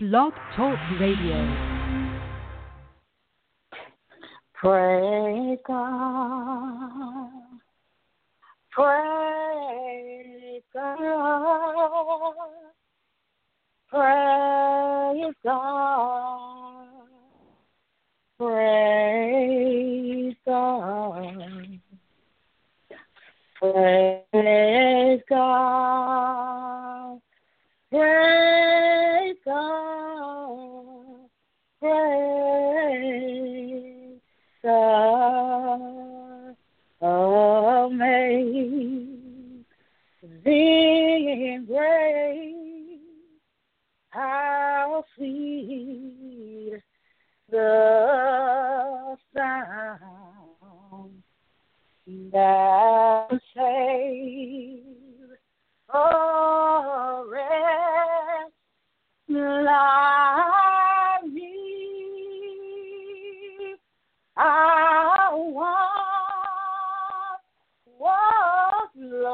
Blog Talk Radio. Praise God. Praise God. Praise God. Praise God. Praise God. Praise God. Praise God. Amazing grace. How sweet the sound that saves a wretch Love glory. I want was lost,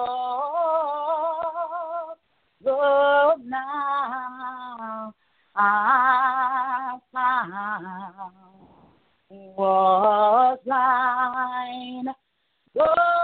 but now I found was mine. Lord,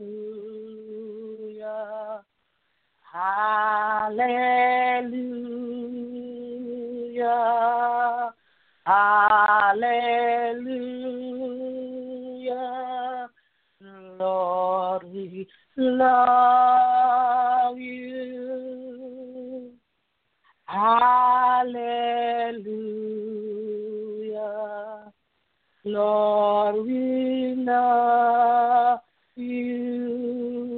Hallelujah. Lord, we love you. Hallelujah. Lord, we love you.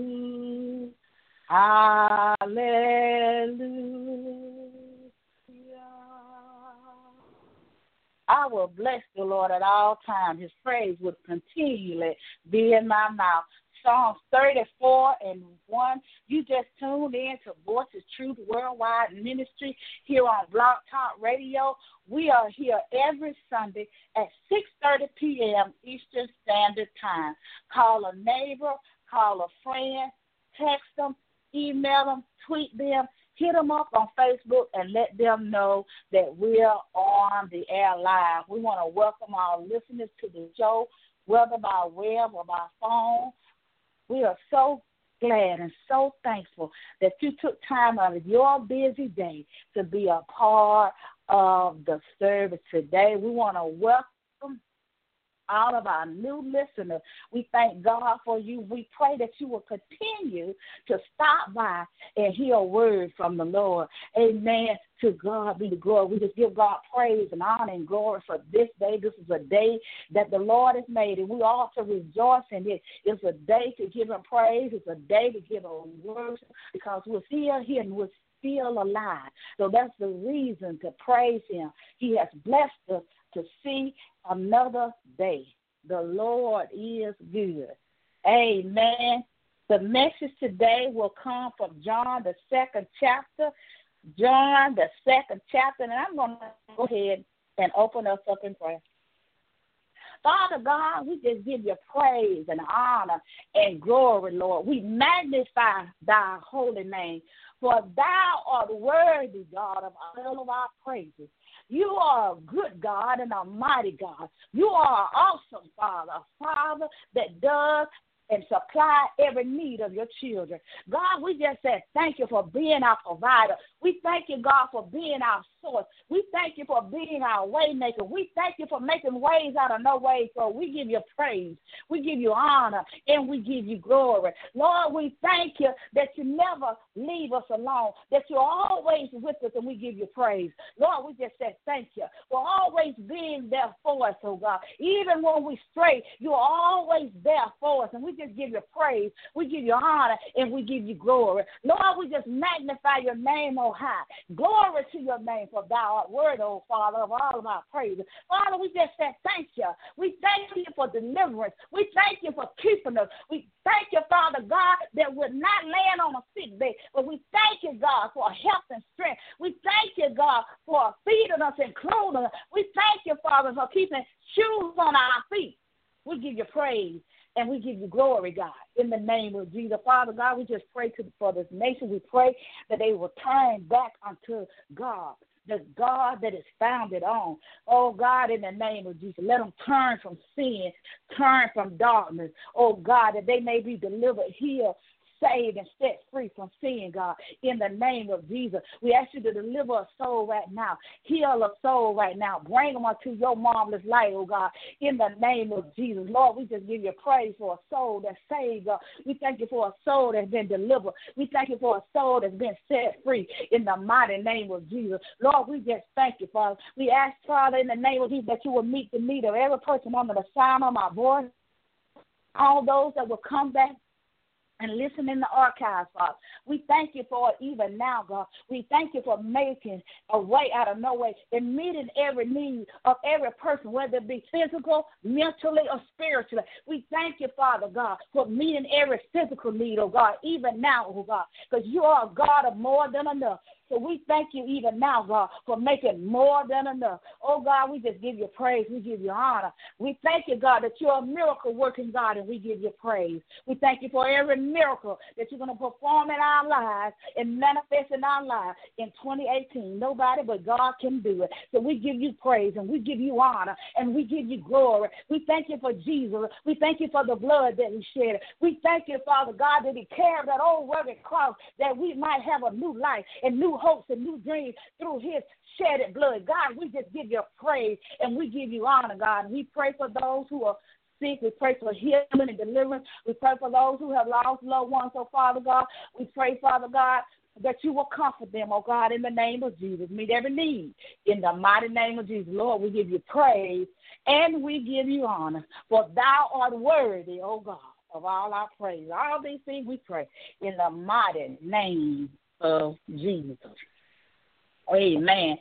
Hallelujah. I will bless the Lord at all times. His praise will continually be in my mouth. Psalms 34 and 1. You just tuned in to Voices Truth Worldwide Ministry here on Blog Talk Radio. We are here every Sunday at 6.30 p.m. Eastern Standard Time. Call a neighbor, call a friend, text them, email them, tweet them, hit them up on Facebook and let them know that we're on the air live. We want to welcome our listeners to the show, whether by web or by phone. We are so glad and so thankful that you took time out of your busy day to be a part of the service today. We want to welcome all of our new listeners. We thank God for you. We pray that you will continue to stop by and hear a word from the Lord. Amen. To God be the glory. We just give God praise and honor and glory for this day. This is a day that the Lord has made, and we ought to rejoice in it. It's a day to give Him praise. It's a day to give Him worship because we're still here and we're still alive. So that's the reason to praise Him. He has blessed us to see another day. The Lord is good. Amen. The message today will come from John, the second chapter. John, the second chapter. And I'm going to go ahead and open us up in prayer. Father God, we just give you praise and honor and glory, Lord. We magnify thy holy name, for thou art worthy, God, of all of our praises. You are a good God and a mighty God. You are an awesome Father, a Father that does and supply every need of your children. God, we just said thank you for being our provider. We thank you, God, for being our source. We thank you for being our waymaker. We thank you for making ways out of no way. So we give you praise. We give you honor and we give you glory. Lord, we thank you that you never leave us alone, that you're always with us and we give you praise. Lord, we just said thank you for always being there for us, oh God. Even when we stray, you're always there for us. And we just give you praise. We give you honor and we give you glory. Lord, we just magnify your name, oh high. Glory to your name, for thou art word, oh Father, of all of our praise. Father, we just said thank you. We thank you for deliverance. We thank you for keeping us. We thank you, Father God, that we're not laying on a sick bed, but we thank you, God, for health and strength. We thank you, God, for feeding us and clothing us. We thank you, Father, for keeping shoes on our feet. We give you praise and we give you glory, God, in the name of Jesus. Father God, we just pray to, for this nation. We pray that they will turn back unto God, the God that is founded on. Oh God, in the name of Jesus, let them turn from sin, turn from darkness. Oh God, that they may be delivered, healed, saved and set free from sin, God. In the name of Jesus, we ask you to deliver a soul right now, heal a soul right now, bring them unto your marvelous light, oh God. In the name of Jesus, Lord, we just give you praise for a soul that's saved, God. We thank you for a soul that's been delivered. We thank you for a soul that's been set free in the mighty name of Jesus. Lord, we just thank you, Father. We ask, Father, in the name of Jesus, that you will meet the need of every person under the sound of my voice all those that will come back and listen in the archives, Father. We thank you for it even now, God. We thank you for making a way out of no way and meeting every need of every person, whether it be physical, mentally, or spiritually. We thank you, Father God, for meeting every physical need, oh God, even now, oh God, because you are a God of more than enough. So we thank you even now, God, for making more than enough. Oh, God, we just give you praise. We give you honor. We thank you, God, that you're a miracle working God, and we give you praise. We thank you for every miracle that you're going to perform in our lives and manifest in our lives in 2018. Nobody but God can do it. So we give you praise and we give you honor and we give you glory. We thank you for Jesus. We thank you for the blood that he shed. We thank you, Father God, that he carried that old rugged cross that we might have a new life and new hopes and new dreams through his shedded blood. God, we just give you praise and we give you honor, God. We pray for those who are sick. We pray for healing and deliverance. We pray for those who have lost loved ones, oh Father God. We pray, Father God, that you will comfort them, oh God, in the name of Jesus. Meet every need. In the mighty name of Jesus, Lord, we give you praise and we give you honor. For thou art worthy, oh God, of all our praise. All these things we pray in the mighty name of Jesus. Amen.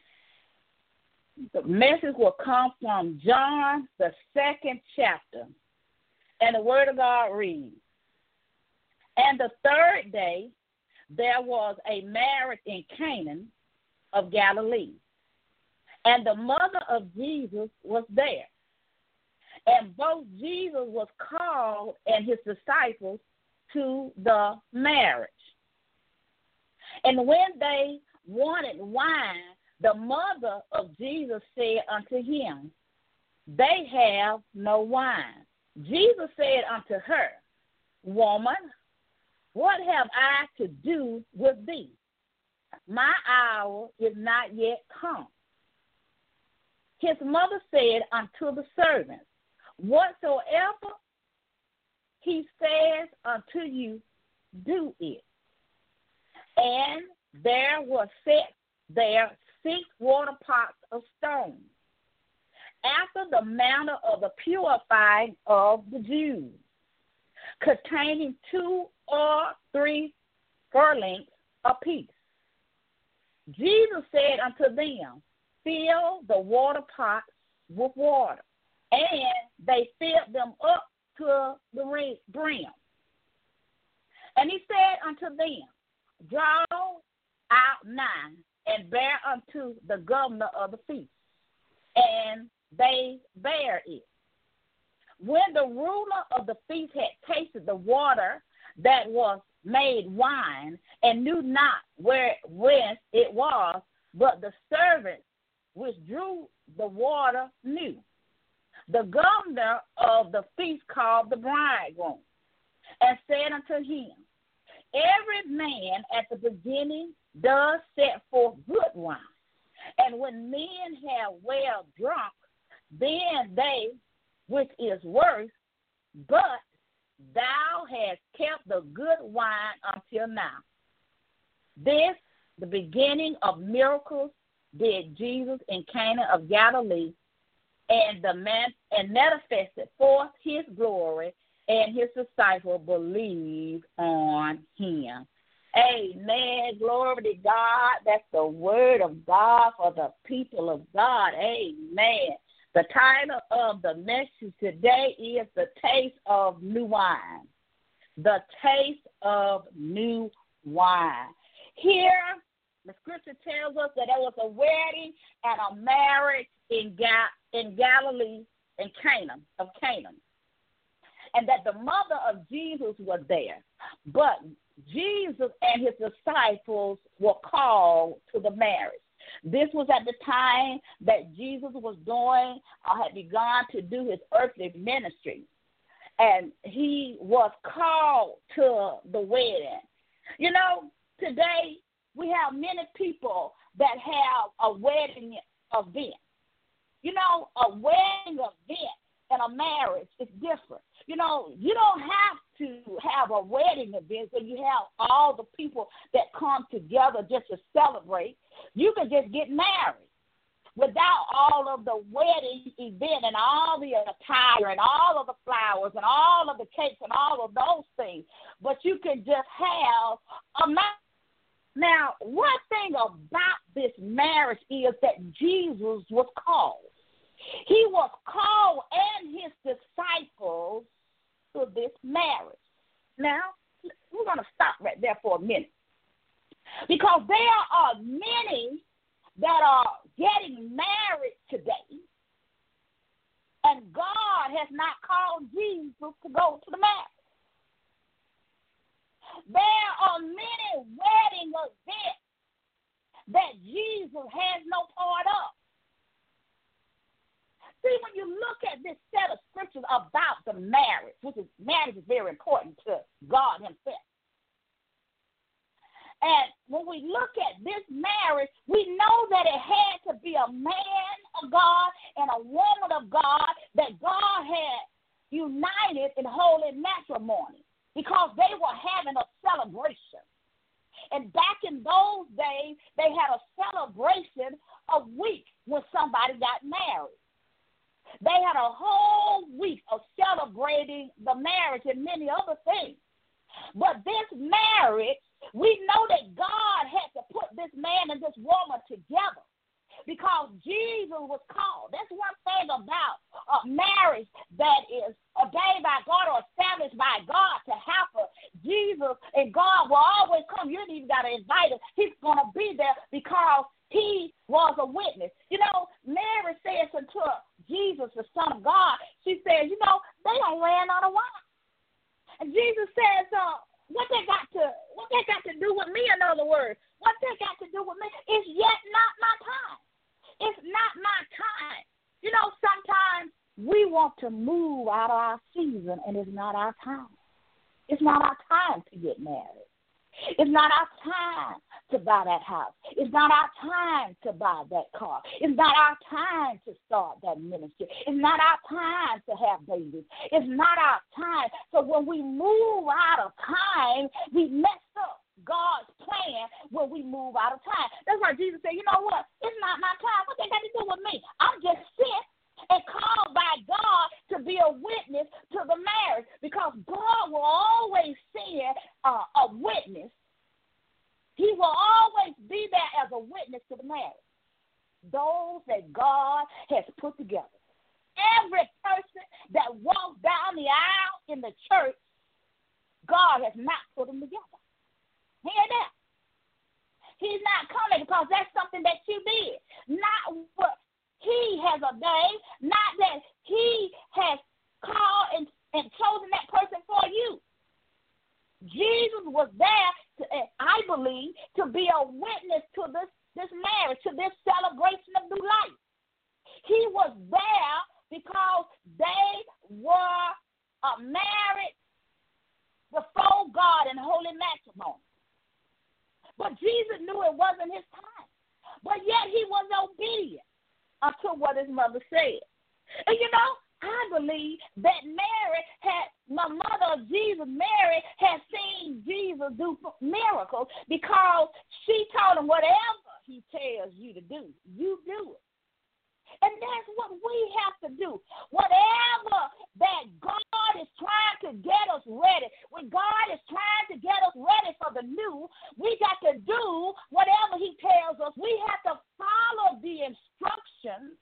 The message will come from John, the second chapter. And the Word of God reads And the third day there was a marriage in Canaan of Galilee. And the mother of Jesus was there. And both Jesus was called and his disciples to the marriage. And when they wanted wine, the mother of Jesus said unto him, They have no wine. Jesus said unto her, Woman, what have I to do with thee? My hour is not yet come. His mother said unto the servants, Whatsoever he says unto you, do it. And there were set there six water pots of stone, after the manner of the purifying of the Jews, containing two or three firkins apiece. Jesus said unto them, Fill the water pots with water. And they filled them up to the brim. And he said unto them, Draw out nine and bear unto the governor of the feast. And they bear it. When the ruler of the feast had tasted the water that was made wine and knew not where whence it was, but the servants which drew the water knew. The governor of the feast called the bridegroom and said unto him, Every man at the beginning does set forth good wine, And when men have well drunk, then they, which is worse, but thou hast kept the good wine until now. This, the beginning of miracles, did Jesus in Cana of Galilee, and the man and manifested forth his glory, and his disciples believed on him. Amen. Glory to God. That's the word of God for the people of God. Amen. The title of the message today is The Taste of New Wine. The Taste of New Wine. Here, the scripture tells us that there was a wedding and a marriage in, Ga- in Galilee, in Canaan, of Canaan. And that the mother of Jesus was there. But Jesus and his disciples were called to the marriage. This was at the time that Jesus was doing or had begun to do his earthly ministry. And he was called to the wedding. You know, today we have many people that have a wedding event. You know, a wedding event and a marriage is different. You know, you don't have to have a wedding event where you have all the people that come together just to celebrate. You can just get married without all of the wedding event and all the attire and all of the flowers and all of the cakes and all of those things. But you can just have a marriage. Now, one thing about this marriage is that Jesus was called. He was called and his disciples to this marriage. Now, we're going to stop right there for a minute. Because there are many that are getting married today, and God has not called Jesus to go to the marriage. There are many wedding events that Jesus has no part of. See, when you look at this set of scriptures about the marriage, which is marriage is very important to God Himself. And when we look at this marriage, we know that it had to be a man of God and a woman of God that God had united in holy matrimony because they were having a celebration. And back in those days, they had a celebration a week when somebody got married. They had a whole week of celebrating the marriage and many other things. But this marriage, we know that God had to put this man and this woman together because Jesus was called. That's one thing about a marriage that is ordained by God or established by God to happen. Jesus and God will always come. You ain't even got to invite him. He's going to be there because he was a witness. You know, Mary says unto Jesus, the Son of God, she says, you know, they don't ran out of wine. And Jesus says, uh, what they got to what they got to do with me, in other words, what they got to do with me is yet not my time. It's not my time. You know, sometimes we want to move out of our season and it's not our time. It's not our time to get married. It's not our time to buy that house. It's not our time to buy that car. It's not our time to start that ministry. It's not our time to have babies. It's not our time. So when we move out of time, we mess up God's plan when we move out of time. That's why Jesus said, you know what? It's not my time. What they got to do with me? I'm just sent and called by God to be a witness to the marriage because God will always send uh, a witness. He will always be there as a witness to the marriage. Those that God has put together. Every person that walks down the aisle in the church, God has not put them together. Hear that? He's not coming because that's something that you did. Not what he has ordained, not that he has called and, and chosen that person for you. Jesus was there, to, I believe, to be a witness to this, this marriage, to this celebration of new life. He was there because they were uh, married before God in holy matrimony. But Jesus knew it wasn't his time. But yet he was obedient unto what his mother said. And you know, I believe that Mary had, my mother of Jesus, Mary, had seen Jesus do miracles because she told him, whatever he tells you to do, you do it. And that's what we have to do. Whatever that God is trying to get us ready, when God is trying to get us ready for the new, we got to do whatever He tells us. We have to follow the instructions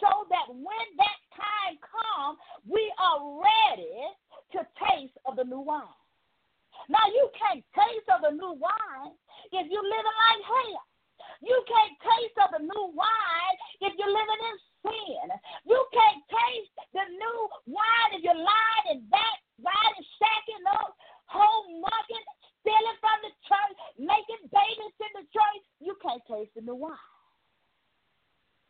so that when that time comes, we are ready to taste of the new wine. Now, you can't taste of the new wine if you're living like hell. You can't taste of the new wine if you're living in sin. You can't taste the new wine if you're lying and back, riding, shacking up, home mugging, stealing from the church, making babies in the church. You can't taste the new wine.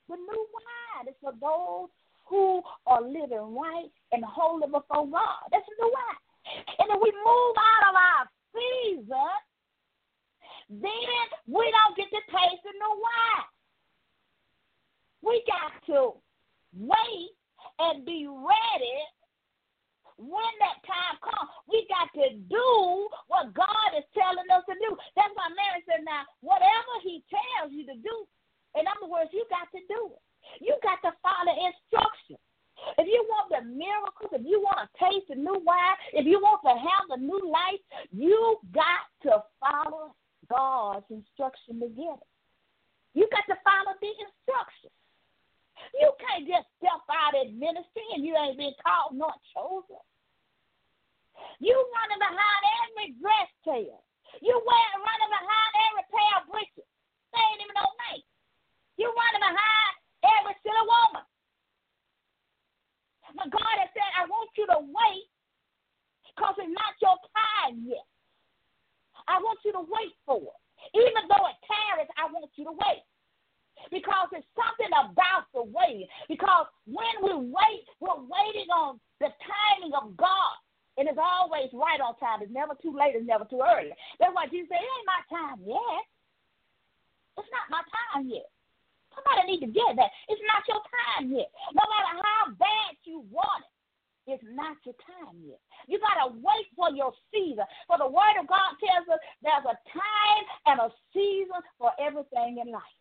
The new wine is for those who are living right and holy before God. That's the new wine. And if we move out of our season, then we don't get to taste the new wine. We got to wait and be ready when that time comes. We got to do what God is telling us to do. That's why Mary said, now, whatever he tells you to do, in other words, you got to do it. You got to follow instructions. If you want the miracles, if you want to taste the new wine, if you want to have the new life, you got to follow God's instruction to get it. You got to follow the instructions. You can't just step out in ministry and you ain't been called nor chosen. You running behind every dress tail. You wearing running behind every pair of breeches. They ain't even no name. You running behind every silly woman. But God has said, I want you to wait because it's not your time yet. I want you to wait for it. Even though it tarries, I want you to wait. Because it's something about the waiting. Because when we wait, we're waiting on the timing of God. And it's always right on time. It's never too late. It's never too early. That's why Jesus said, It ain't my time yet. It's not my time yet. Somebody need to get that. It's not your time yet. No matter how bad you want it. It's not your time yet. You got to wait for your season. For the Word of God tells us there's a time and a season for everything in life.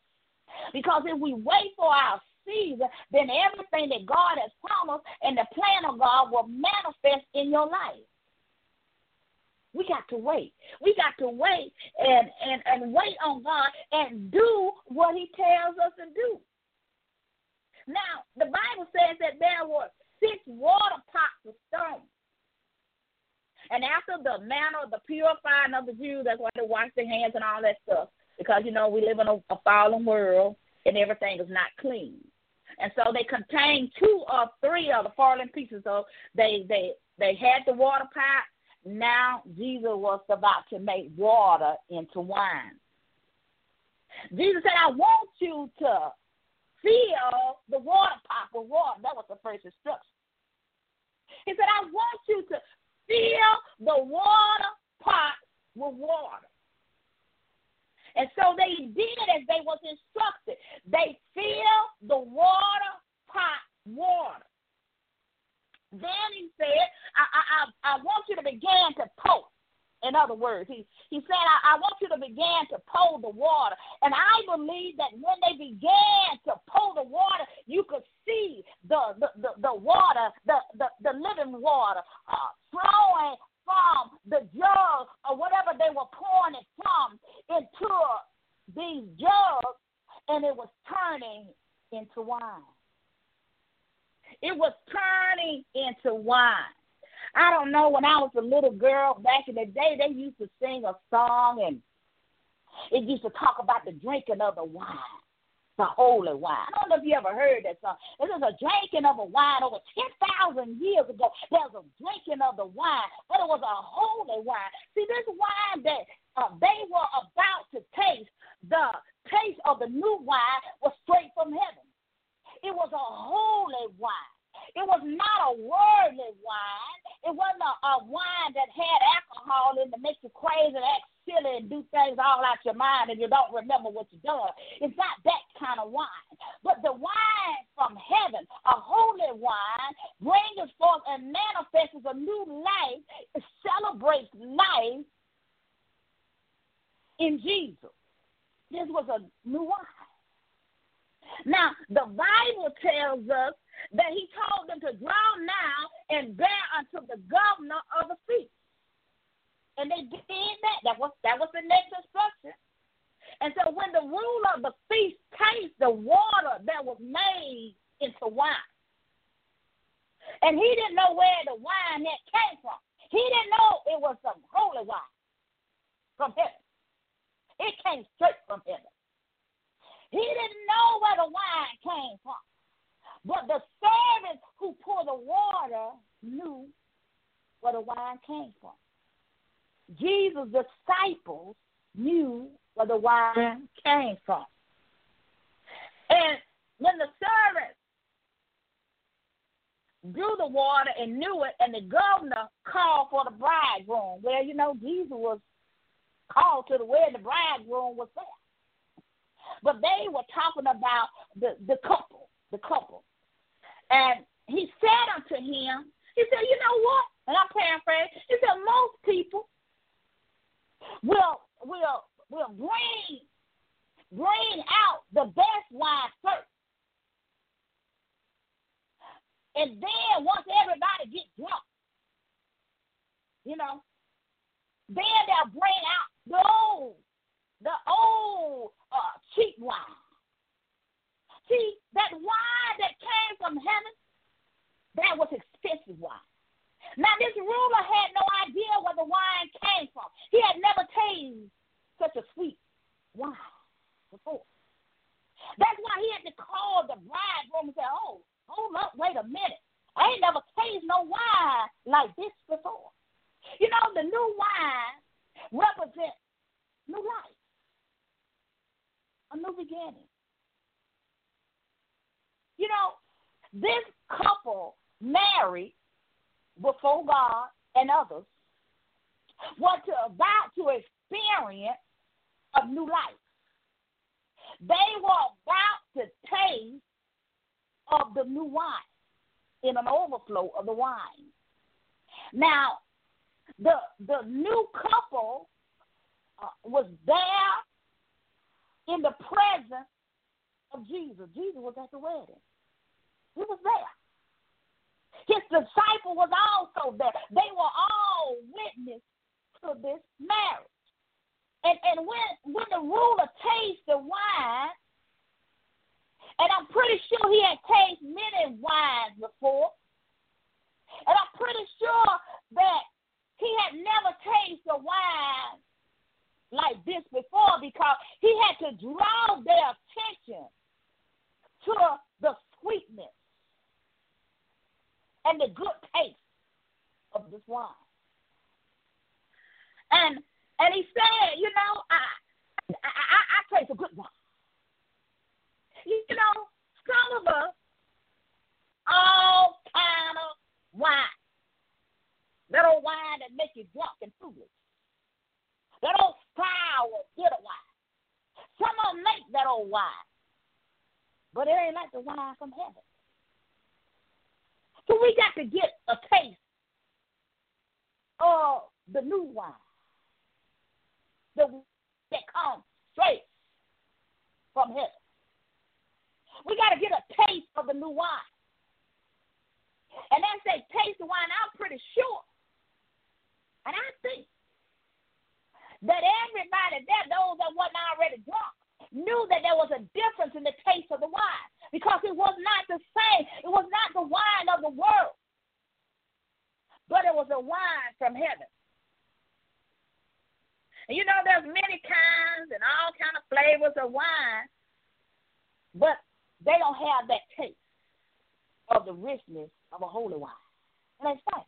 Because if we wait for our season, then everything that God has promised and the plan of God will manifest in your life. We got to wait. We got to wait and, and, and wait on God and do what He tells us to do. Now, the Bible says that there were six water pots of stone. And after the manner of the purifying of the Jews, that's why they wash their hands and all that stuff. Because, you know, we live in a, a fallen world and everything is not clean. And so they contain two or three of the fallen pieces. So they they they had the water pot. Now Jesus was about to make water into wine. Jesus said, I want you to fill the water pot with water. That was the first instruction. He said, I want you to fill the water pot with water. And so they did as they was instructed. They filled the water pot water. Then he said, I, I, I, want you to begin to pour. In other words, he, he said, I, I want you to begin to pour the water. And I believe that when they began to pour the water, you could see the, the, the, the water, the, the, the living water uh, flowing from the jug or whatever they were pouring it from into these jugs, and it was turning into wine. It was turning into wine. I don't know, when I was a little girl back in the day, they used to sing a song and it used to talk about the drinking of the wine, the holy wine. I don't know if you ever heard that song. This is a drinking of a wine over 10,000 years ago. There was a drinking of the wine, but it was a holy wine. See, this wine that uh, they were about to taste, the taste of the new wine was straight from heaven. It was a holy wine. It was not a worldly wine. It wasn't a, a wine that had alcohol in it to make you crazy and act silly and do things all out your mind and you don't remember what you done. It's not that kind of wine. But the wine from heaven, a holy wine, brings forth and manifests a new life. It celebrates life in Jesus. This was a new wine. Now, the Bible tells us that he told them to draw now and bear unto the governor of the feast. And they did that. That was that was the next instruction. And so when the ruler of the feast tasted the water that was made into wine, and he didn't know where the wine that came from. He didn't know it was some holy wine from heaven. It came straight from heaven. He didn't know where the wine came from. But the servants who poured the water knew where the wine came from. Jesus' disciples knew where the wine came from. And when the servants drew the water and knew it, and the governor called for the bridegroom, well, you know, Jesus was called to the wedding, the bridegroom was there. But they were talking about the, the couple, the couple. And he said unto him, he said, you know what? And I'm paraphrasing. He said, most people will will will bring bring out the best wine first. And then once everybody gets drunk, you know, then they'll bring out the old, the old uh, cheap wine. See, that wine that came from heaven, that was expensive wine. Now, this ruler had no idea where the wine came from. He had never tasted such a sweet wine before. That's why he had to call the bridegroom and say, Oh, hold up, wait a minute. I ain't never tasted no wine like this before. You know, the new wine represents new life, a new beginning. You know, this couple married before God and others were to, about to experience a new life. They were about to taste of the new wine in an overflow of the wine. Now, the the new couple uh, was there in the presence of Jesus. Jesus was at the wedding. He was there. His disciple was also there. They were all witness to this marriage. And and when when the ruler tasted wine, and I'm pretty sure he had tasted many wines before, and I'm pretty sure that he had never tasted wine like this before because he had to draw their attention to the sweetness and the good taste of this wine. And and he said, you know, I I, I, I taste a good wine. You know, some of us all kind of wine. That old wine that make you drunk and foolish. That old sour, bitter wine. Some of them make that old wine. But it ain't like the wine from heaven. So we got to get a taste of the new wine. The that comes straight from heaven. We got to get a taste of the new wine. And as they taste the wine, I'm pretty sure. And I think that everybody there, those that wasn't already drunk, knew that there was a difference in the taste of the wine because it was not the same. It was not the wine of the world, but it was a wine from heaven. And you know, there's many kinds and all kind of flavors of wine, but they don't have that taste of the richness of a holy wine. And that's fine.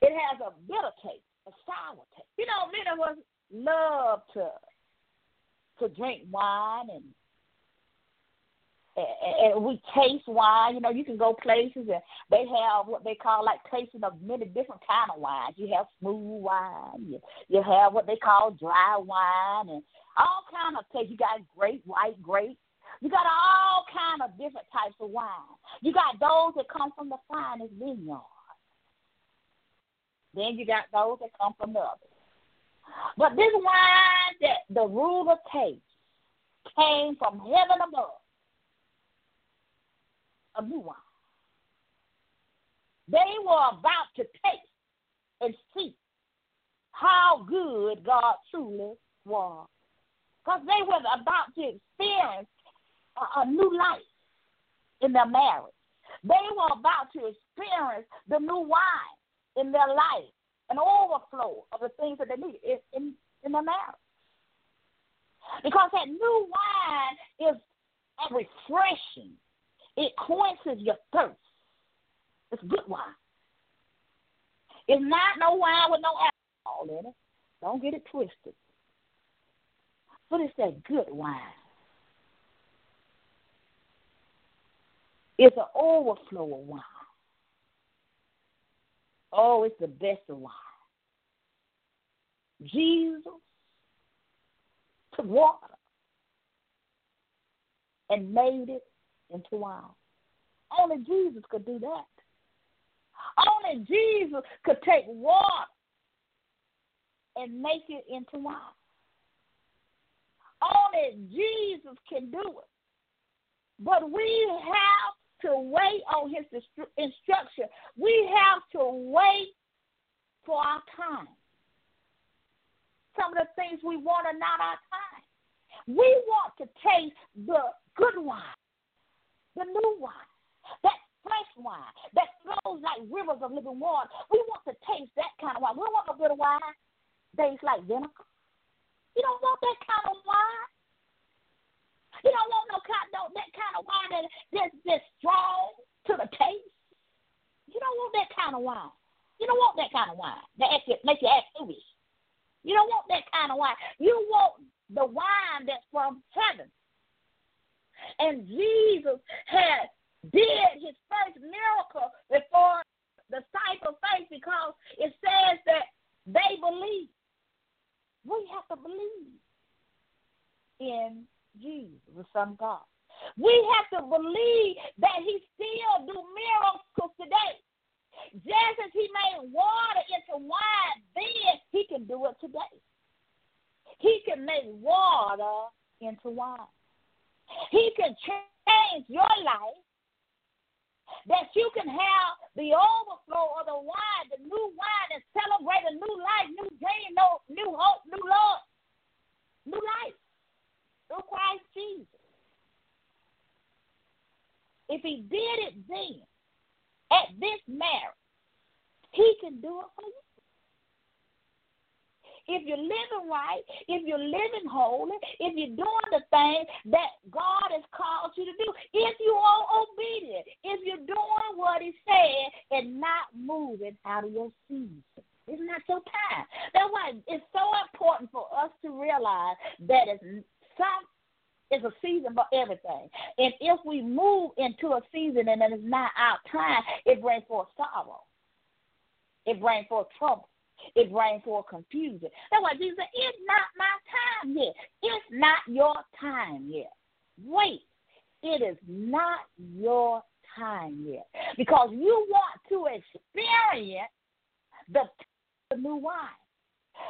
It has a bitter taste, a sour taste. You know, many of us love to to drink wine and and we taste wine. You know, you can go places and they have what they call like tasting of many different kind of wines. You have smooth wine. You, you have what they call dry wine and all kind of taste. You got grape, white grape. You got all kind of different types of wine. You got those that come from the finest vineyard. Then you got those that come from the others. But this wine that the ruler tastes came from heaven above a new wine. They were about to taste and see how good God truly was. Because they were about to experience a, a new life in their marriage. They were about to experience the new wine in their life, an overflow of the things that they needed in, in, in their marriage. Because that new wine is a refreshing it quenches your thirst. It's good wine. It's not no wine with no alcohol in it. Don't get it twisted. But it's that good wine. It's an overflow of wine. Oh, it's the best of wine. Jesus took water and made it into wine. Only Jesus could do that. Only Jesus could take water and make it into wine. Only Jesus can do it. But we have to wait on his instruction. We have to wait for our time. Some of the things we want are not our time. We want to taste the good wine the new wine, that fresh wine that flows like rivers of living water. We want to taste that kind of wine. We don't want a of wine tastes like vinegar. You don't want that kind of wine. You don't want no kind, no, that kind of wine that, that's, that's strong to the taste. You don't want that kind of wine. You don't want that kind of wine that makes you act foolish. You don't want that kind of wine. You want the wine that's from heaven and Jesus had did his first miracle before the sight of faith because it says that they believe. We have to believe in Jesus, the Son of God. We have to believe that he still do miracles today. Just as he made water into wine then, he can do it today. He can make water into wine. He can change your life that you can have the overflow of the wine, the new wine, and celebrate a new life, new dream, no, new hope, new love, new life through Christ Jesus. If he did it then, at this marriage, he can do it for you if you're living right, if you're living holy, if you're doing the things that God has called you to do, if you are obedient, if you're doing what He said and not moving out of your season. It's not your time. That's why it's so important for us to realize that it's some it's a season for everything. And if we move into a season and it is not our time, it brings forth sorrow. It brings forth trouble. It brings for confusion. That's why Jesus said, It's not my time yet. It's not your time yet. Wait. It is not your time yet. Because you want to experience the, the new wine.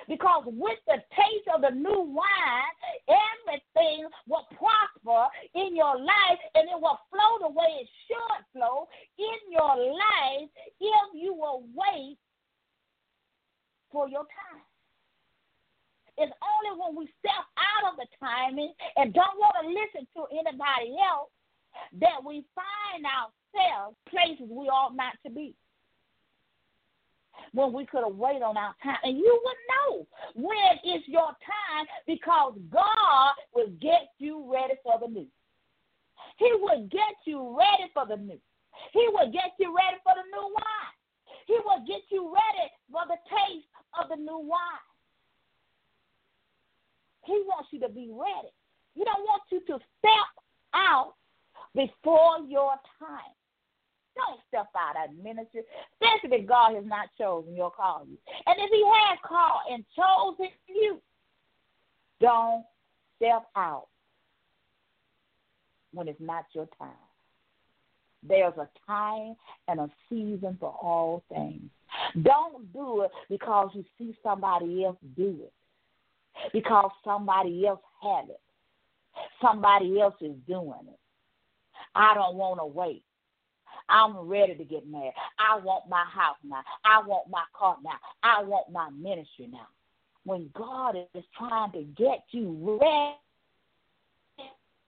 Because with the taste of the new wine, everything will prosper in your life and it will flow the way it should flow in your life if you will wait for your time. It's only when we step out of the timing and don't want to listen to anybody else that we find ourselves places we ought not to be. When we could have waited on our time. And you would know when it's your time because God will get you ready for the new. He will get you ready for the new. He will get you ready for the new wine. He will get you ready for the taste of the new wine. He wants you to be ready. He don't want you to step out before your time. Don't step out of ministry, especially if God has not chosen your you. And if He has called and chosen you, don't step out when it's not your time. There's a time and a season for all things. Don't do it because you see somebody else do it, because somebody else have it, somebody else is doing it. I don't want to wait. I'm ready to get married. I want my house now. I want my car now. I want my ministry now. When God is trying to get you ready,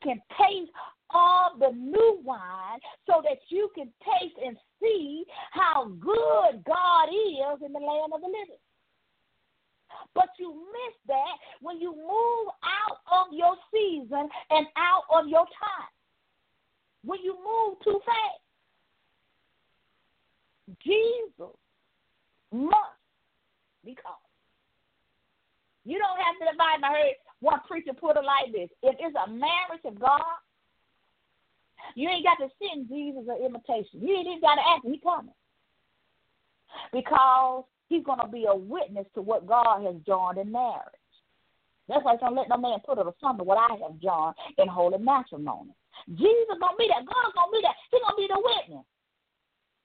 can taste of the new wine so that you can taste and see how good God is in the land of the living. But you miss that when you move out of your season and out of your time. When you move too fast. Jesus must be called. You don't have to divide. I heard one preacher put it like this: If it's a marriage of God, you ain't got to send Jesus an invitation. You ain't even got to ask him. He coming. Because he's going to be a witness to what God has joined in marriage. That's why to let no man put it asunder what I have joined in holy matrimony. Jesus going to be there. God's going to be there. He's going to be the witness.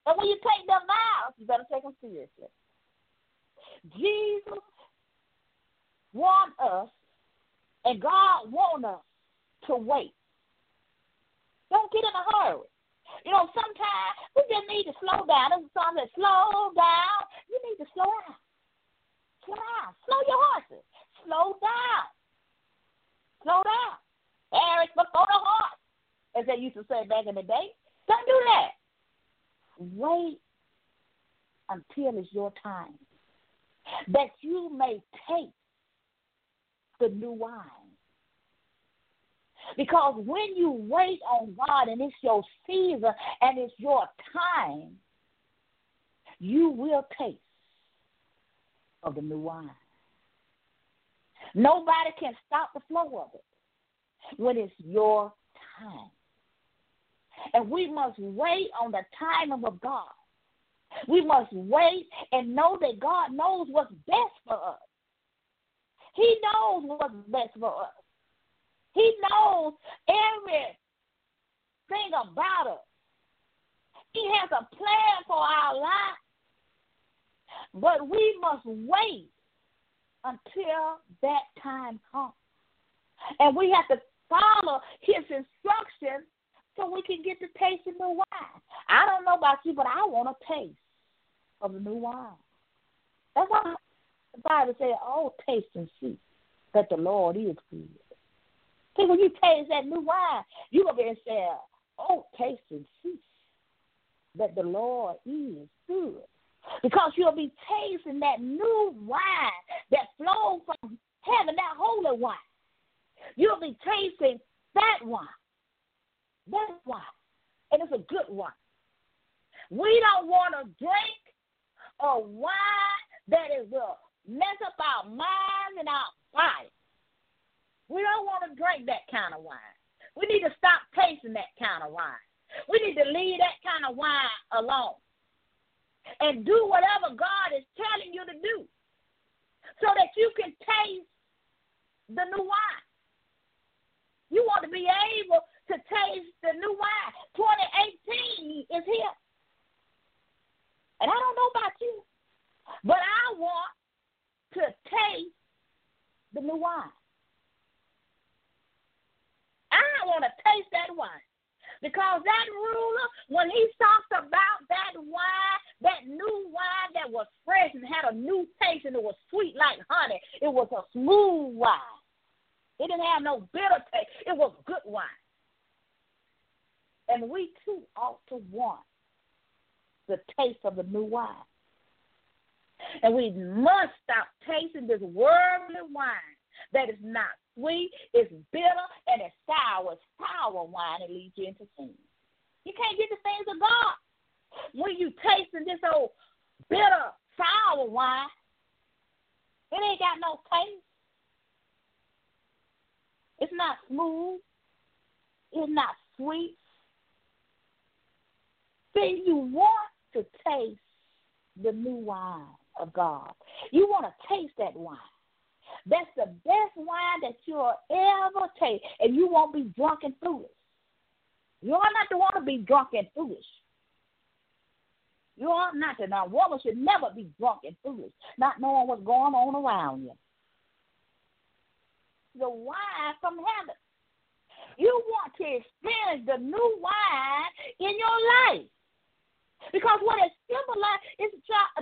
And when you take them vows, you better take them seriously. Jesus wants us, and God wants us to wait. Don't get in a hurry. You know, sometimes we just need to slow down. There's a song that slow down. You need to slow down. Slow down. Slow your horses. Slow down. Slow down. Eric before the horse, as they used to say back in the day. Don't do that. Wait until it's your time, that you may taste the new wine. Because when you wait on God and it's your season and it's your time, you will taste of the new wine. Nobody can stop the flow of it when it's your time. And we must wait on the timing of God. We must wait and know that God knows what's best for us. He knows what's best for us. He knows everything about us. He has a plan for our life. But we must wait until that time comes. And we have to follow his instructions so we can get to taste the new wine. I don't know about you, but I want a taste of the new wine. That's why the Bible says, Oh, taste and see that the Lord is good. See, when you taste that new wine, you're going be say, Oh, taste and see that the Lord is good. Because you'll be tasting that new wine that flows from heaven, that holy wine. You'll be tasting that wine. That wine. And it's a good wine. We don't want to drink a wine that is will mess up our minds and our bodies. We don't want to drink that kind of wine. We need to stop tasting that kind of wine. We need to leave that kind of wine alone and do whatever God is telling you to do so that you can taste the new wine. You want to be able to taste the new wine. 2018 is here. And I don't know about you, but I want to taste the new wine. I want to taste that wine. Because that ruler, when he talked about that wine, that new wine that was fresh and had a new taste and it was sweet like honey, it was a smooth wine. It didn't have no bitter taste. It was good wine. And we too ought to want the taste of the new wine. And we must stop tasting this worldly wine that is not sweet, it's bitter, and it's sour. It's sour wine that leads you into sin. You can't get the things of God when you tasting this old bitter, sour wine. It ain't got no taste. It's not smooth. It's not sweet. See, you want to taste the new wine of God. You want to taste that wine. That's the best wine that you'll ever taste, and you won't be drunk and foolish. You are not to want to be drunk and foolish. You ought not to. Now, woman should never be drunk and foolish, not knowing what's going on around you. The wine from heaven. You want to experience the new wine in your life. Because what it symbolized is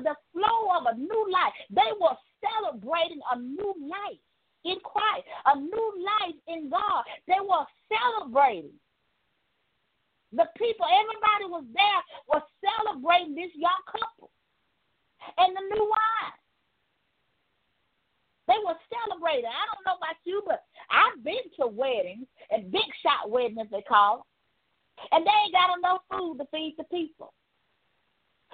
the flow of a new life. They were celebrating a new life in Christ, a new life in God. They were celebrating. The people, everybody was there, was celebrating this young couple and the new wine. They were celebrating. I don't know about you, but I've been to weddings and big shot weddings, they call them, and they ain't got enough food to feed the people.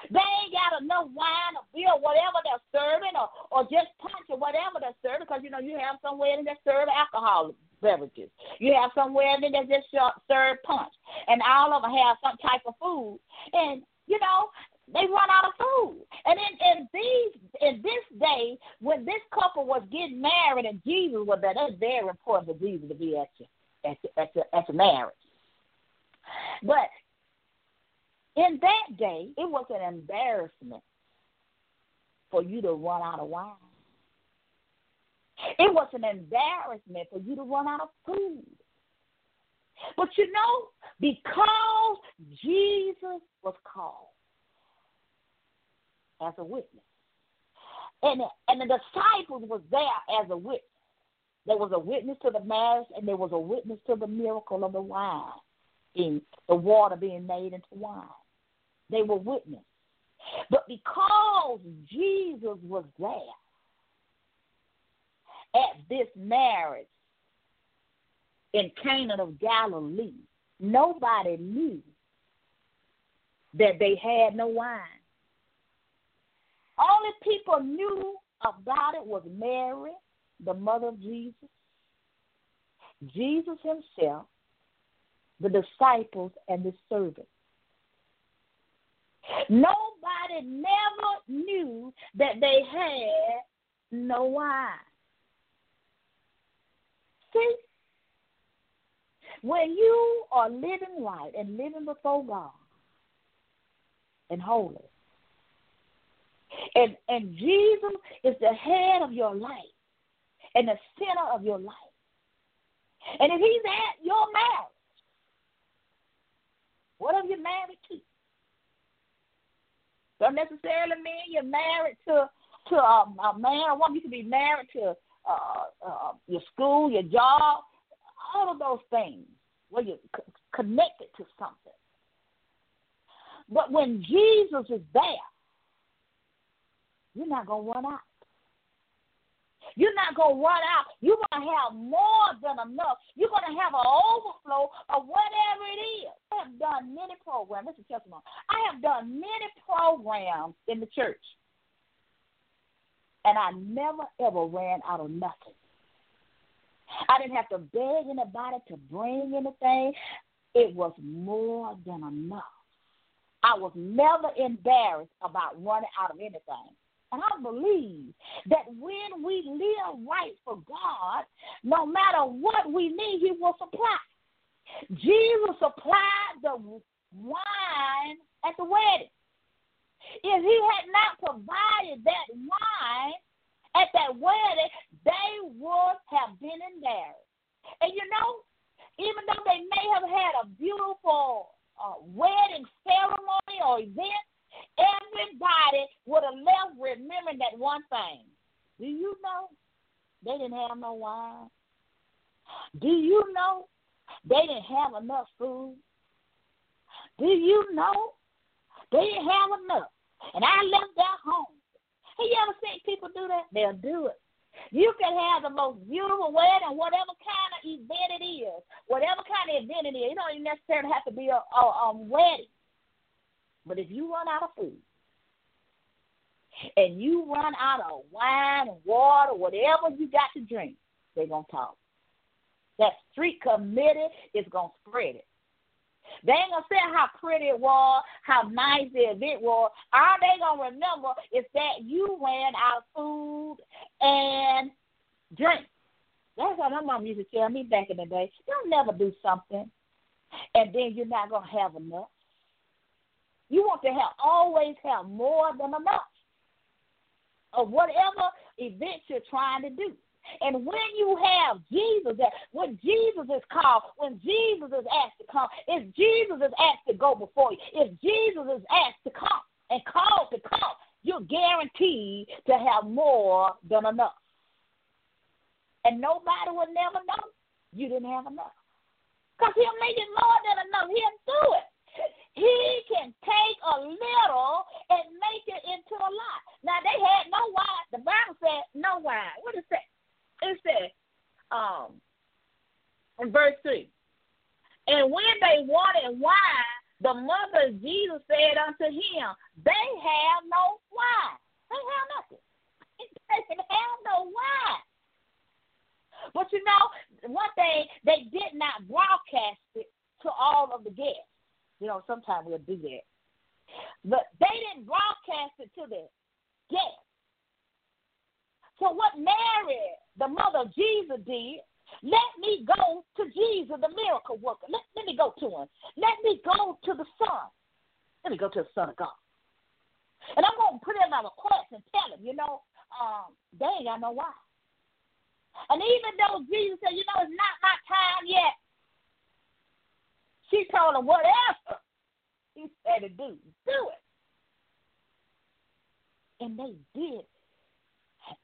They ain't got enough wine or beer whatever they're serving or, or just punch or whatever they're serving because, you know, you have some weddings that serve alcohol beverages. You have some weddings that just serve punch. And all of them have some type of food. And, you know, they run out of food. And in, in these in this day, when this couple was getting married and Jesus was there, that's very important for Jesus to be at your at your, at your, at your marriage. But in that day, it was an embarrassment for you to run out of wine. It was an embarrassment for you to run out of food. But you know, because Jesus was called as a witness, and, and the disciples was there as a witness. There was a witness to the marriage, and there was a witness to the miracle of the wine, in the water being made into wine. They were witness. But because Jesus was there at this marriage in Cana of Galilee, nobody knew that they had no wine. Only people knew about it was Mary, the mother of Jesus, Jesus himself, the disciples, and the servants. Nobody never knew that they had no wine. See, when you are living right and living before God and holy, and and Jesus is the head of your life and the center of your life. And if he's at your marriage, what have you married to? Don't necessarily mean you're married to to a, a man or woman. You can be married to uh, uh, your school, your job, all of those things where you're c- connected to something. But when Jesus is there, you're not going to run out. You're not going to run out. You're going to have more than enough. You're going to have an overflow of whatever it is. I have done many programs. This is testimony. I have done many programs in the church. And I never, ever ran out of nothing. I didn't have to beg anybody to bring anything. It was more than enough. I was never embarrassed about running out of anything. I believe that when we live right for God, no matter what we need, He will supply. Jesus supplied the wine at the wedding. If He had not provided that wine at that wedding, they would have been embarrassed. And you know, even though they may have had a beautiful uh, wedding ceremony or event, Everybody would have left remembering that one thing. Do you know they didn't have no wine? Do you know they didn't have enough food? Do you know they didn't have enough? And I left their home. Have you ever seen people do that? They'll do it. You can have the most beautiful wedding, whatever kind of event it is, whatever kind of event it is. It don't even necessarily have to be a, a, a wedding. But if you run out of food and you run out of wine, water, whatever you got to drink, they're going to talk. That street committee is going to spread it. They ain't gonna say how pretty it was, how nice the event was. All they gonna remember is that you ran out of food and drink. That's what my mom used to tell me back in the day. You'll never do something and then you're not gonna have enough. You want to have always have more than enough of whatever event you're trying to do. And when you have Jesus, when Jesus is called, when Jesus is asked to come, if Jesus is asked to go before you, if Jesus is asked to come and called to come, you're guaranteed to have more than enough. And nobody will never know you didn't have enough. Because he'll make it more than enough. He'll do it. He can take a little and make it into a lot. Now they had no wine. The Bible said no wine. What is that? It said, um, in verse three. And when they wanted wine, the mother of Jesus said unto him, They have no wine. They have nothing. They have no wine. But you know, one thing, they did not broadcast it to all of the guests. You know, sometimes we'll do that. But they didn't broadcast it to the guests. So what Mary, the mother of Jesus, did, let me go to Jesus, the miracle worker. Let, let me go to him. Let me go to the Son. Let me go to the Son of God. And I'm going to put in my request and tell him, you know, um, they ain't got no why. And even though Jesus said, you know, it's not my time yet, she told him, whatever he said to do, do it. And they did.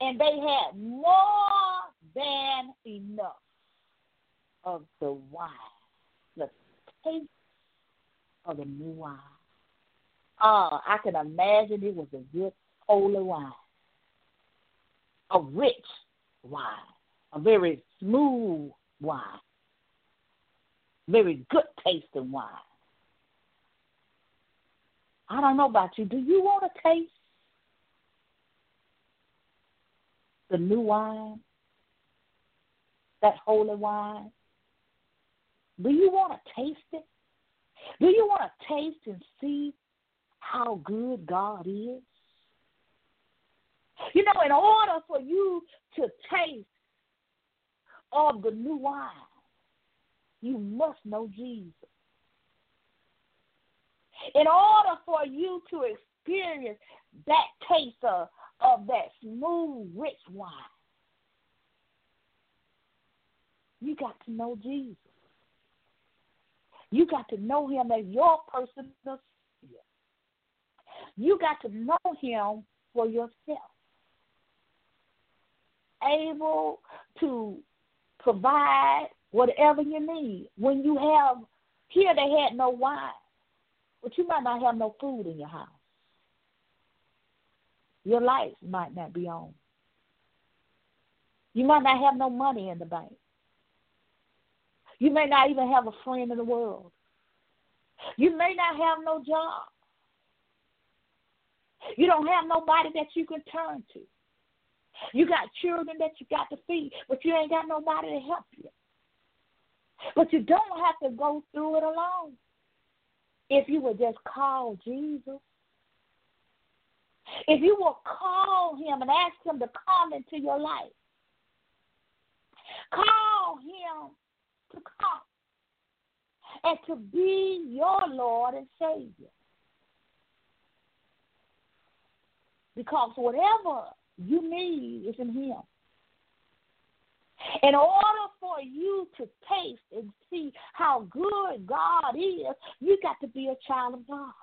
And they had more than enough of the wine, the taste of the new wine. Ah, I can imagine it was a good holy wine, a rich wine a very smooth wine, very good tasting wine. I don't know about you. Do you want to taste the new wine, that holy wine? Do you want to taste it? Do you want to taste and see how good God is? You know, in order for you to taste of the new wine, you must know Jesus. In order for you to experience that taste of, of that smooth, rich wine, you got to know Jesus. You got to know him as your personal Savior. You got to know him for yourself. Able to provide whatever you need. When you have, here they had no wine, but you might not have no food in your house. Your lights might not be on. You might not have no money in the bank. You may not even have a friend in the world. You may not have no job. You don't have nobody that you can turn to. You got children that you got to feed, but you ain't got nobody to help you. But you don't have to go through it alone. If you would just call Jesus. If you will call him and ask him to come into your life. Call him to come and to be your Lord and Savior. Because whatever you need is in Him. In order for you to taste and see how good God is, you got to be a child of God.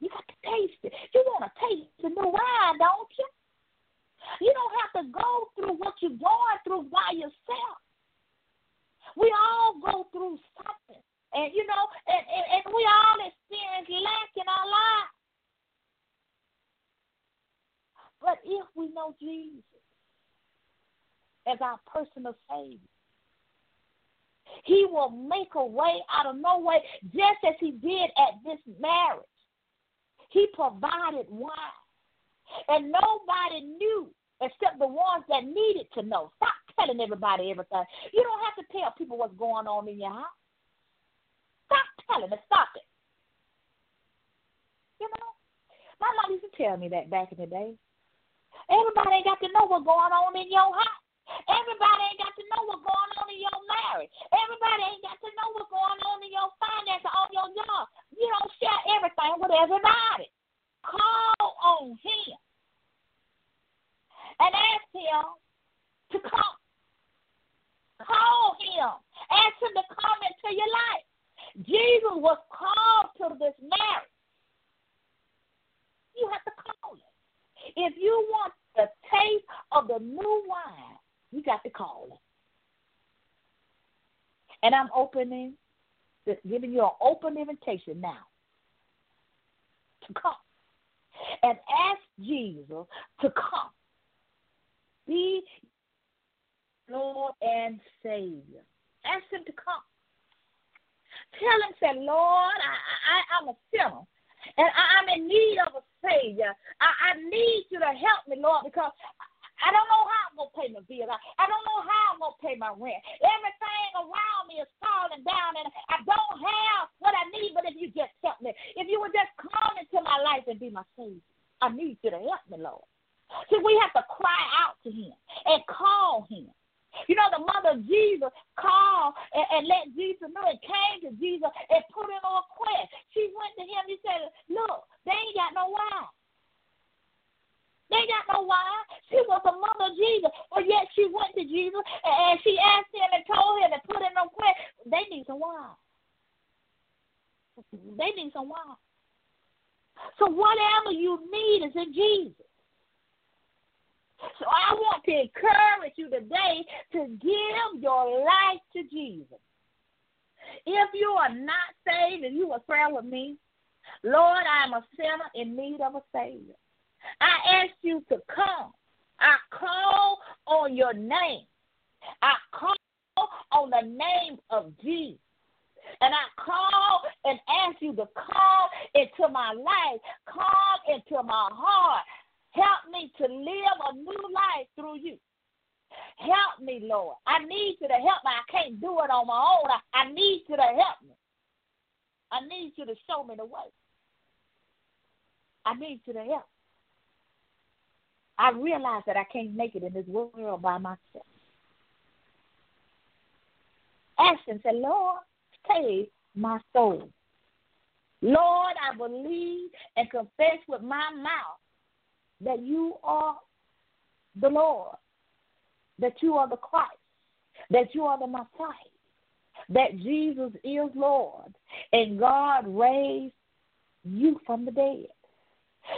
You got to taste it. You want to taste the new wine, don't you? You don't have to go through what you're going through by yourself. We all go through something. And you know, and, and, and we all experience lack in our lives. But if we know Jesus as our personal Savior, He will make a way out of no way, just as He did at this marriage. He provided wine, and nobody knew except the ones that needed to know. Stop telling everybody everything. You don't have to tell people what's going on in your house. Stop telling her, stop it. You know? My mom used to tell me that back in the day. Everybody ain't got to know what's going on in your house. Everybody ain't got to know what's going on in your marriage. Everybody ain't got to know what's going on in your finances, on your job. You don't share everything with everybody. Call on him and ask him to come. Call him. Ask him to come into your life. Jesus was called to this marriage. You have to call him. If you want the taste of the new wine, you got to call. And I'm opening, giving you an open invitation now to come and ask Jesus to come. Be Lord and Savior. Ask Him to come. Tell Him, say, Lord, I, I, I'm a sinner. And I, I'm in need of a Savior. I, I need you to help me, Lord, because I don't know how I'm gonna pay my bill. I, I don't know how I'm gonna pay my rent. Everything around me is falling down, and I don't have what I need. But if you just help me, if you would just come into my life and be my savior, I need you to help me, Lord. See, we have to cry out to Him and call Him. You know, the mother of Jesus called and, and let Jesus know and came to Jesus and put on a quest. She went to him and said, Look, they ain't got no wine. They got no wine. She was the mother of Jesus, but yet she went to Jesus and she asked him and told him and put him on prayer. They need some wine. They need some wine. So whatever you need is in Jesus. So I want to encourage you today to give your life to Jesus. If you are not saved and you will pray with me, Lord, I am a sinner in need of a Savior. I ask you to come. I call on your name. I call on the name of Jesus. And I call and ask you to come into my life, come into my heart. Help me to live a new life through you. Help me, Lord. I need you to help me. I can't do it on my own. I, I need you to help me. I need you to show me the way. I need you to help. I realize that I can't make it in this world by myself. Ask and say, Lord, save my soul. Lord, I believe and confess with my mouth that you are the Lord, that you are the Christ, that you are the Messiah, that Jesus is Lord, and God raised you from the dead,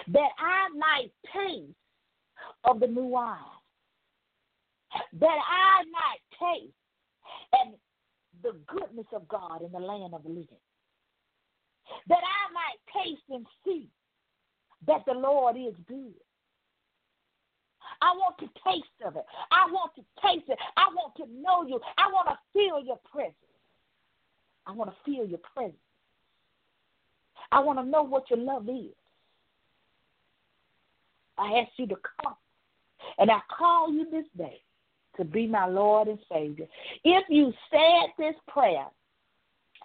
that I might taste of the new wine, that I might taste and the goodness of God in the land of the living, that I might taste and see that the Lord is good. I want to taste of it. I want to taste it. I want to know you. I want to feel your presence. I want to feel your presence. I want to know what your love is. I ask you to come and I call you this day to be my Lord and Savior. If you said this prayer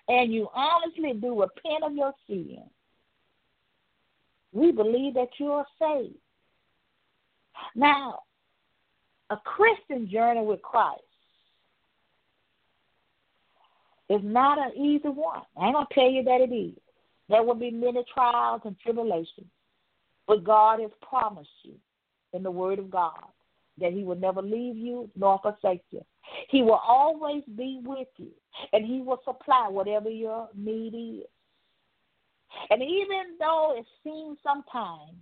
and you honestly do repent of your sin, we believe that you are saved. Now, a Christian journey with Christ is not an easy one. I ain't going to tell you that it is. There will be many trials and tribulations, but God has promised you in the Word of God that He will never leave you nor forsake you. He will always be with you, and He will supply whatever your need is. And even though it seems sometimes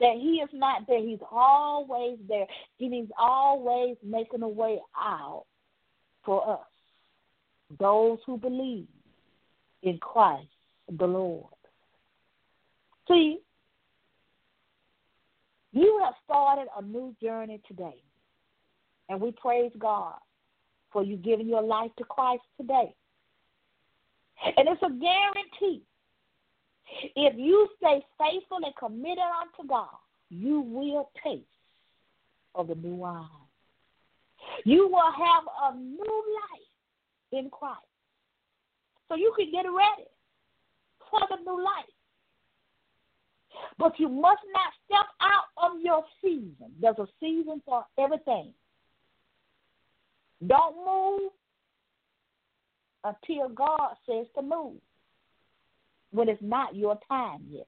that He is not there, He's always there. and He's always making a way out for us, those who believe in Christ the Lord. See, you have started a new journey today. And we praise God for you giving your life to Christ today. And it's a guarantee. If you stay faithful and committed unto God, you will taste of the new wine. You will have a new life in Christ. So you can get ready for the new life. But you must not step out of your season. There's a season for everything. Don't move until God says to move when it's not your time yet.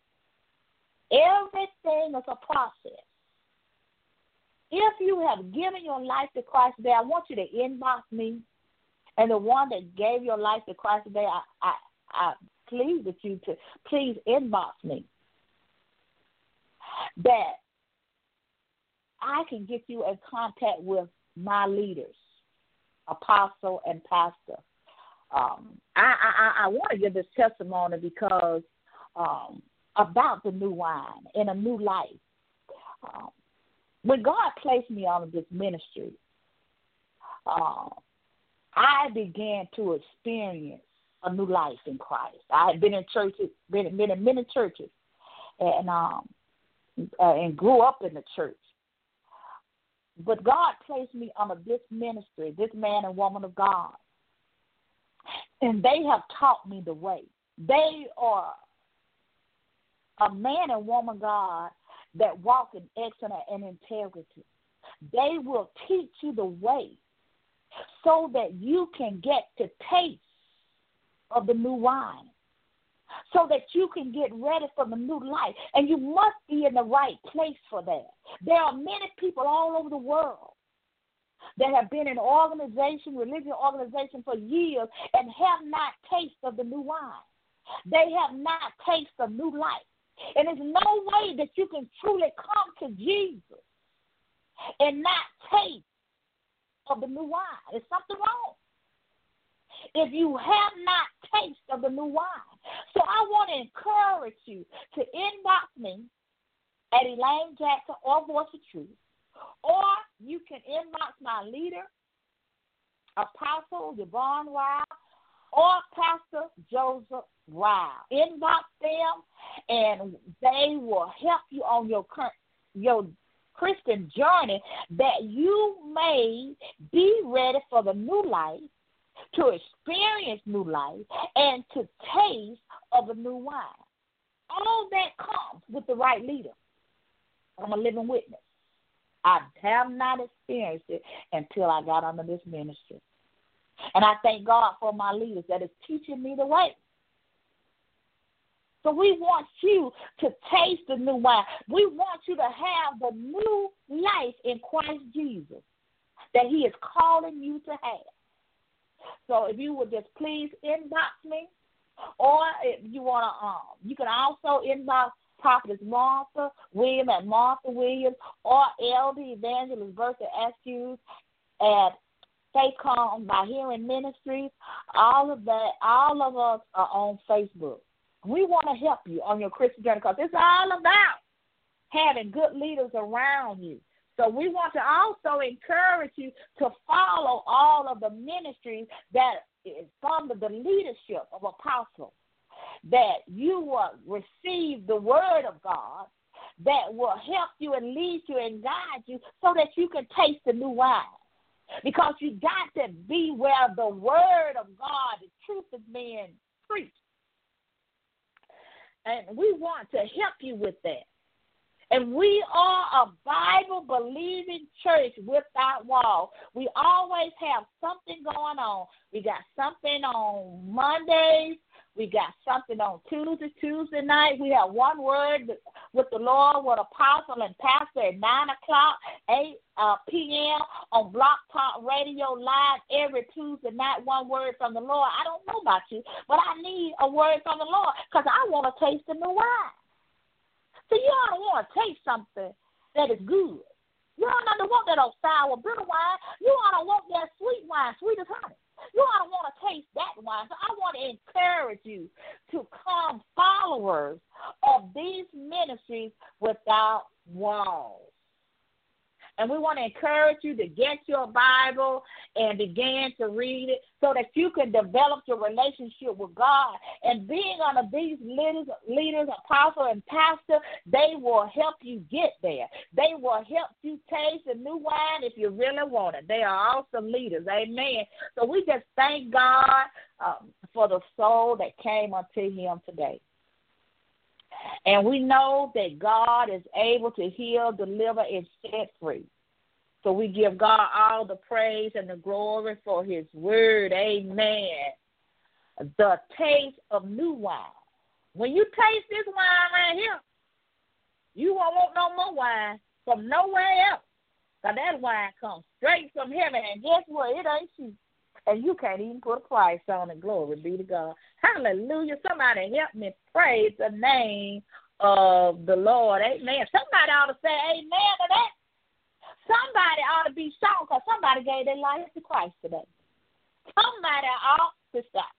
Everything is a process. If you have given your life to Christ today, I want you to inbox me. And the one that gave your life to Christ today, I, I, I plead with you to please inbox me. That I can get you in contact with my leaders, apostle and pastor. Um, I, I, I want to give this testimony because um, about the new wine and a new life. Um, when God placed me on this ministry, uh, I began to experience a new life in Christ. I had been in churches, been, been in many churches, and um, uh, and grew up in the church. But God placed me under this ministry, this man and woman of God, and they have taught me the way. They are a man and woman God that walk in excellence and integrity. They will teach you the way so that you can get to taste of the new wine. So that you can get ready for the new life. And you must be in the right place for that. There are many people all over the world that have been in organization, religious organization for years and have not tasted of the new wine. They have not tasted of new life. And there's no way that you can truly come to Jesus and not taste of the new wine. There's something wrong. If you have not tasted of the new wine. So I want to encourage you to inbox me at Elaine Jackson or Voice of Truth. Or you can inbox my leader, Apostle Yvonne Wild, or Pastor Joseph Wow. Inbox them and they will help you on your current your Christian journey that you may be ready for the new life, to experience new life, and to taste of a new wine. All that comes with the right leader. I'm a living witness. I have not experienced it until I got under this ministry. And I thank God for my leaders that is teaching me the way. So we want you to taste the new wine. We want you to have the new life in Christ Jesus that He is calling you to have. So if you would just please inbox me, or if you want to, um, you can also inbox Prophetess Martha Williams at Martha Williams or Elder Evangelist Bertha Askews at Faith Come by Hearing Ministries. All of that, all of us are on Facebook. We want to help you on your Christian journey because it's all about having good leaders around you. So we want to also encourage you to follow all of the ministries that is under the leadership of apostles, that you will receive the word of God that will help you and lead you and guide you so that you can taste the new wine. Because you got to be where the word of God, the truth is being preached. And we want to help you with that. And we are a Bible believing church without wall. We always have something going on. We got something on Mondays. We got something on Tuesday, Tuesday night. We have one word with the Lord with apostle and pastor at 9 o'clock, 8 uh, p.m. on Blog Talk Radio Live every Tuesday night. One word from the Lord. I don't know about you, but I need a word from the Lord because I want to taste the new wine. So you don't want to taste something that is good. You don't want that old sour bitter wine. You don't want that sweet wine, sweet as honey. You don't want to taste that wine. So I want to encourage you to come followers of these ministries without walls. And we want to encourage you to get your Bible and begin to read it so that you can develop your relationship with God. And being under these leaders, leaders, apostle and pastor, they will help you get there. They will help you taste the new wine if you really want it. They are awesome leaders. Amen. So we just thank God um, for the soul that came unto him today. And we know that God is able to heal, deliver, and set free. So we give God all the praise and the glory for his word. Amen. The taste of new wine. When you taste this wine right here, you won't want no more wine from nowhere else. Because that wine comes straight from heaven. And guess what? It ain't cheap. And you can't even put a price on it. Glory be to God. Hallelujah. Somebody help me praise the name of the Lord. Amen. Somebody ought to say amen to that. Somebody ought to be shocked because somebody gave their life to Christ today. Somebody ought to stop.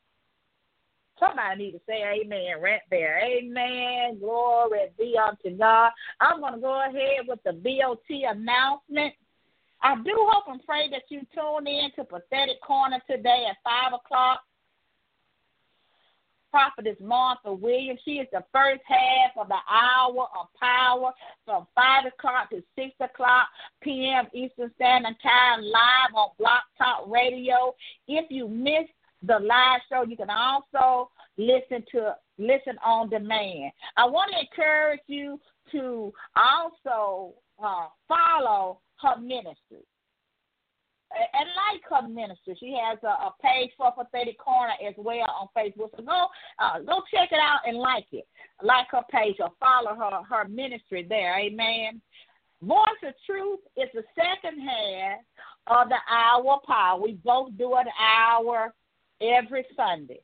Somebody need to say amen right there. Amen. Glory be unto God. I'm going to go ahead with the VOT announcement. I do hope and pray that you tune in to Prophetic Corner today at 5 o'clock. Prophetess Martha Williams. She is the first half of the hour of power from 5 o'clock to 6 o'clock p.m. Eastern Standard Time live on Blog Talk Radio. If you missed the live show, you can also listen to listen on demand. I want to encourage you to also uh, follow her ministry and like her ministry. She has a, a page for Prophetic Corner as well on Facebook. So go uh, go check it out and like it. Like her page or follow her her ministry there. Amen. Voice of Truth is the second half of the hour power. We both do an hour every Sunday.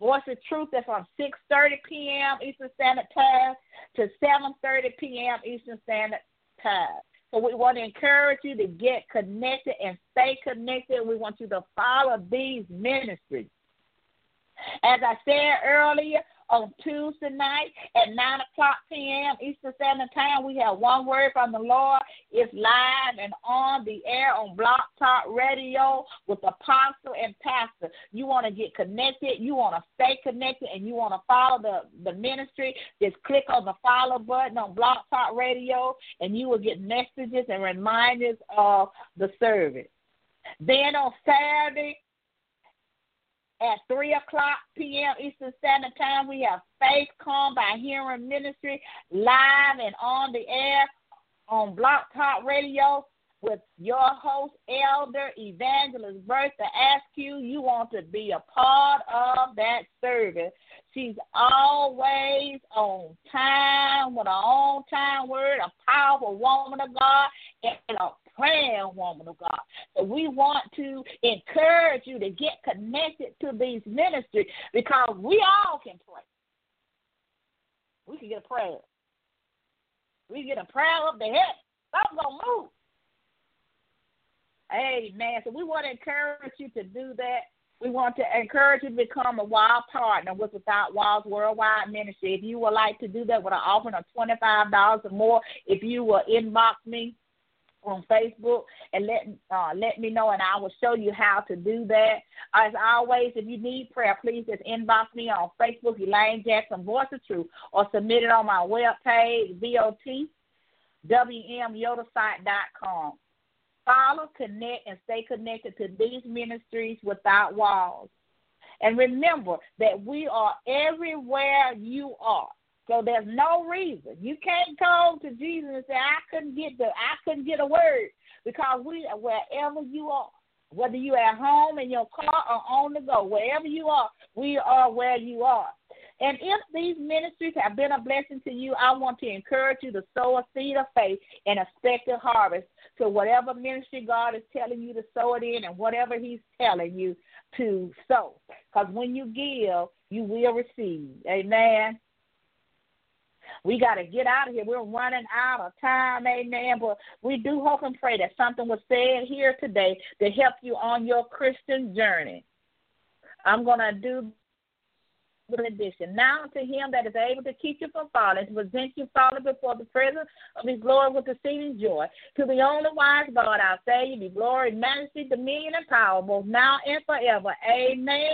Voice of Truth is from 6:30 p.m. Eastern Standard Time to 7:30 p.m. Eastern Standard Time. So we want to encourage you to get connected and stay connected. We want you to follow these ministries. As I said earlier, on Tuesday night at 9 o'clock p.m. Eastern Standard Time. We have One Word from the Lord. It's live and on the air on Blog Talk Radio with Apostle and Pastor. You want to get connected, you want to stay connected, and you want to follow the, the ministry, just click on the follow button on Blog Talk Radio, and you will get messages and reminders of the service. Then on Saturday, at 3 o'clock p.m. Eastern Standard Time. We have Faith Come by Hearing Ministry live and on the air on Blog Talk Radio with your host, Elder Evangelist Bertha you. You want to be a part of that service. She's always on time with her own time word, a powerful woman of God, and a praying woman of God. So we want to encourage you to get connected to these ministries because we all can pray. We can get a prayer. We get a prayer up the head. Something's gonna move. Amen. So we want to encourage you to do that. We want to encourage you to become a wild partner with Without Walls Worldwide Ministry. If you would like to do that with an offering of $25 or more, if you will inbox me on Facebook and let uh, let me know, and I will show you how to do that. As always, if you need prayer, please just inbox me on Facebook, Elaine Jackson Voice of Truth, or submit it on my webpage, VOTWMYolasite.com. Follow, connect, and stay connected to these ministries without walls. And remember that we are everywhere you are. So there's no reason you can't go to Jesus and say, "I couldn't get the, I couldn't get a word," because we, wherever you are, whether you are at home in your car or on the go, wherever you are, we are where you are. And if these ministries have been a blessing to you, I want to encourage you to sow a seed of faith and expect a harvest to whatever ministry God is telling you to sow it in and whatever He's telling you to sow. Because when you give, you will receive. Amen. We got to get out of here. We're running out of time, amen. But we do hope and pray that something was said here today to help you on your Christian journey. I'm going to do an addition. Now to him that is able to keep you from falling, to present you falling before the presence of his glory with exceeding joy. To the only wise God, our Savior, be glory, majesty, dominion, and power, both now and forever. Amen.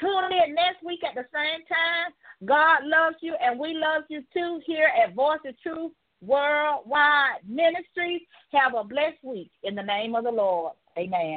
Tune in next week at the same time. God loves you, and we love you too here at Voice of Truth Worldwide Ministries. Have a blessed week in the name of the Lord. Amen.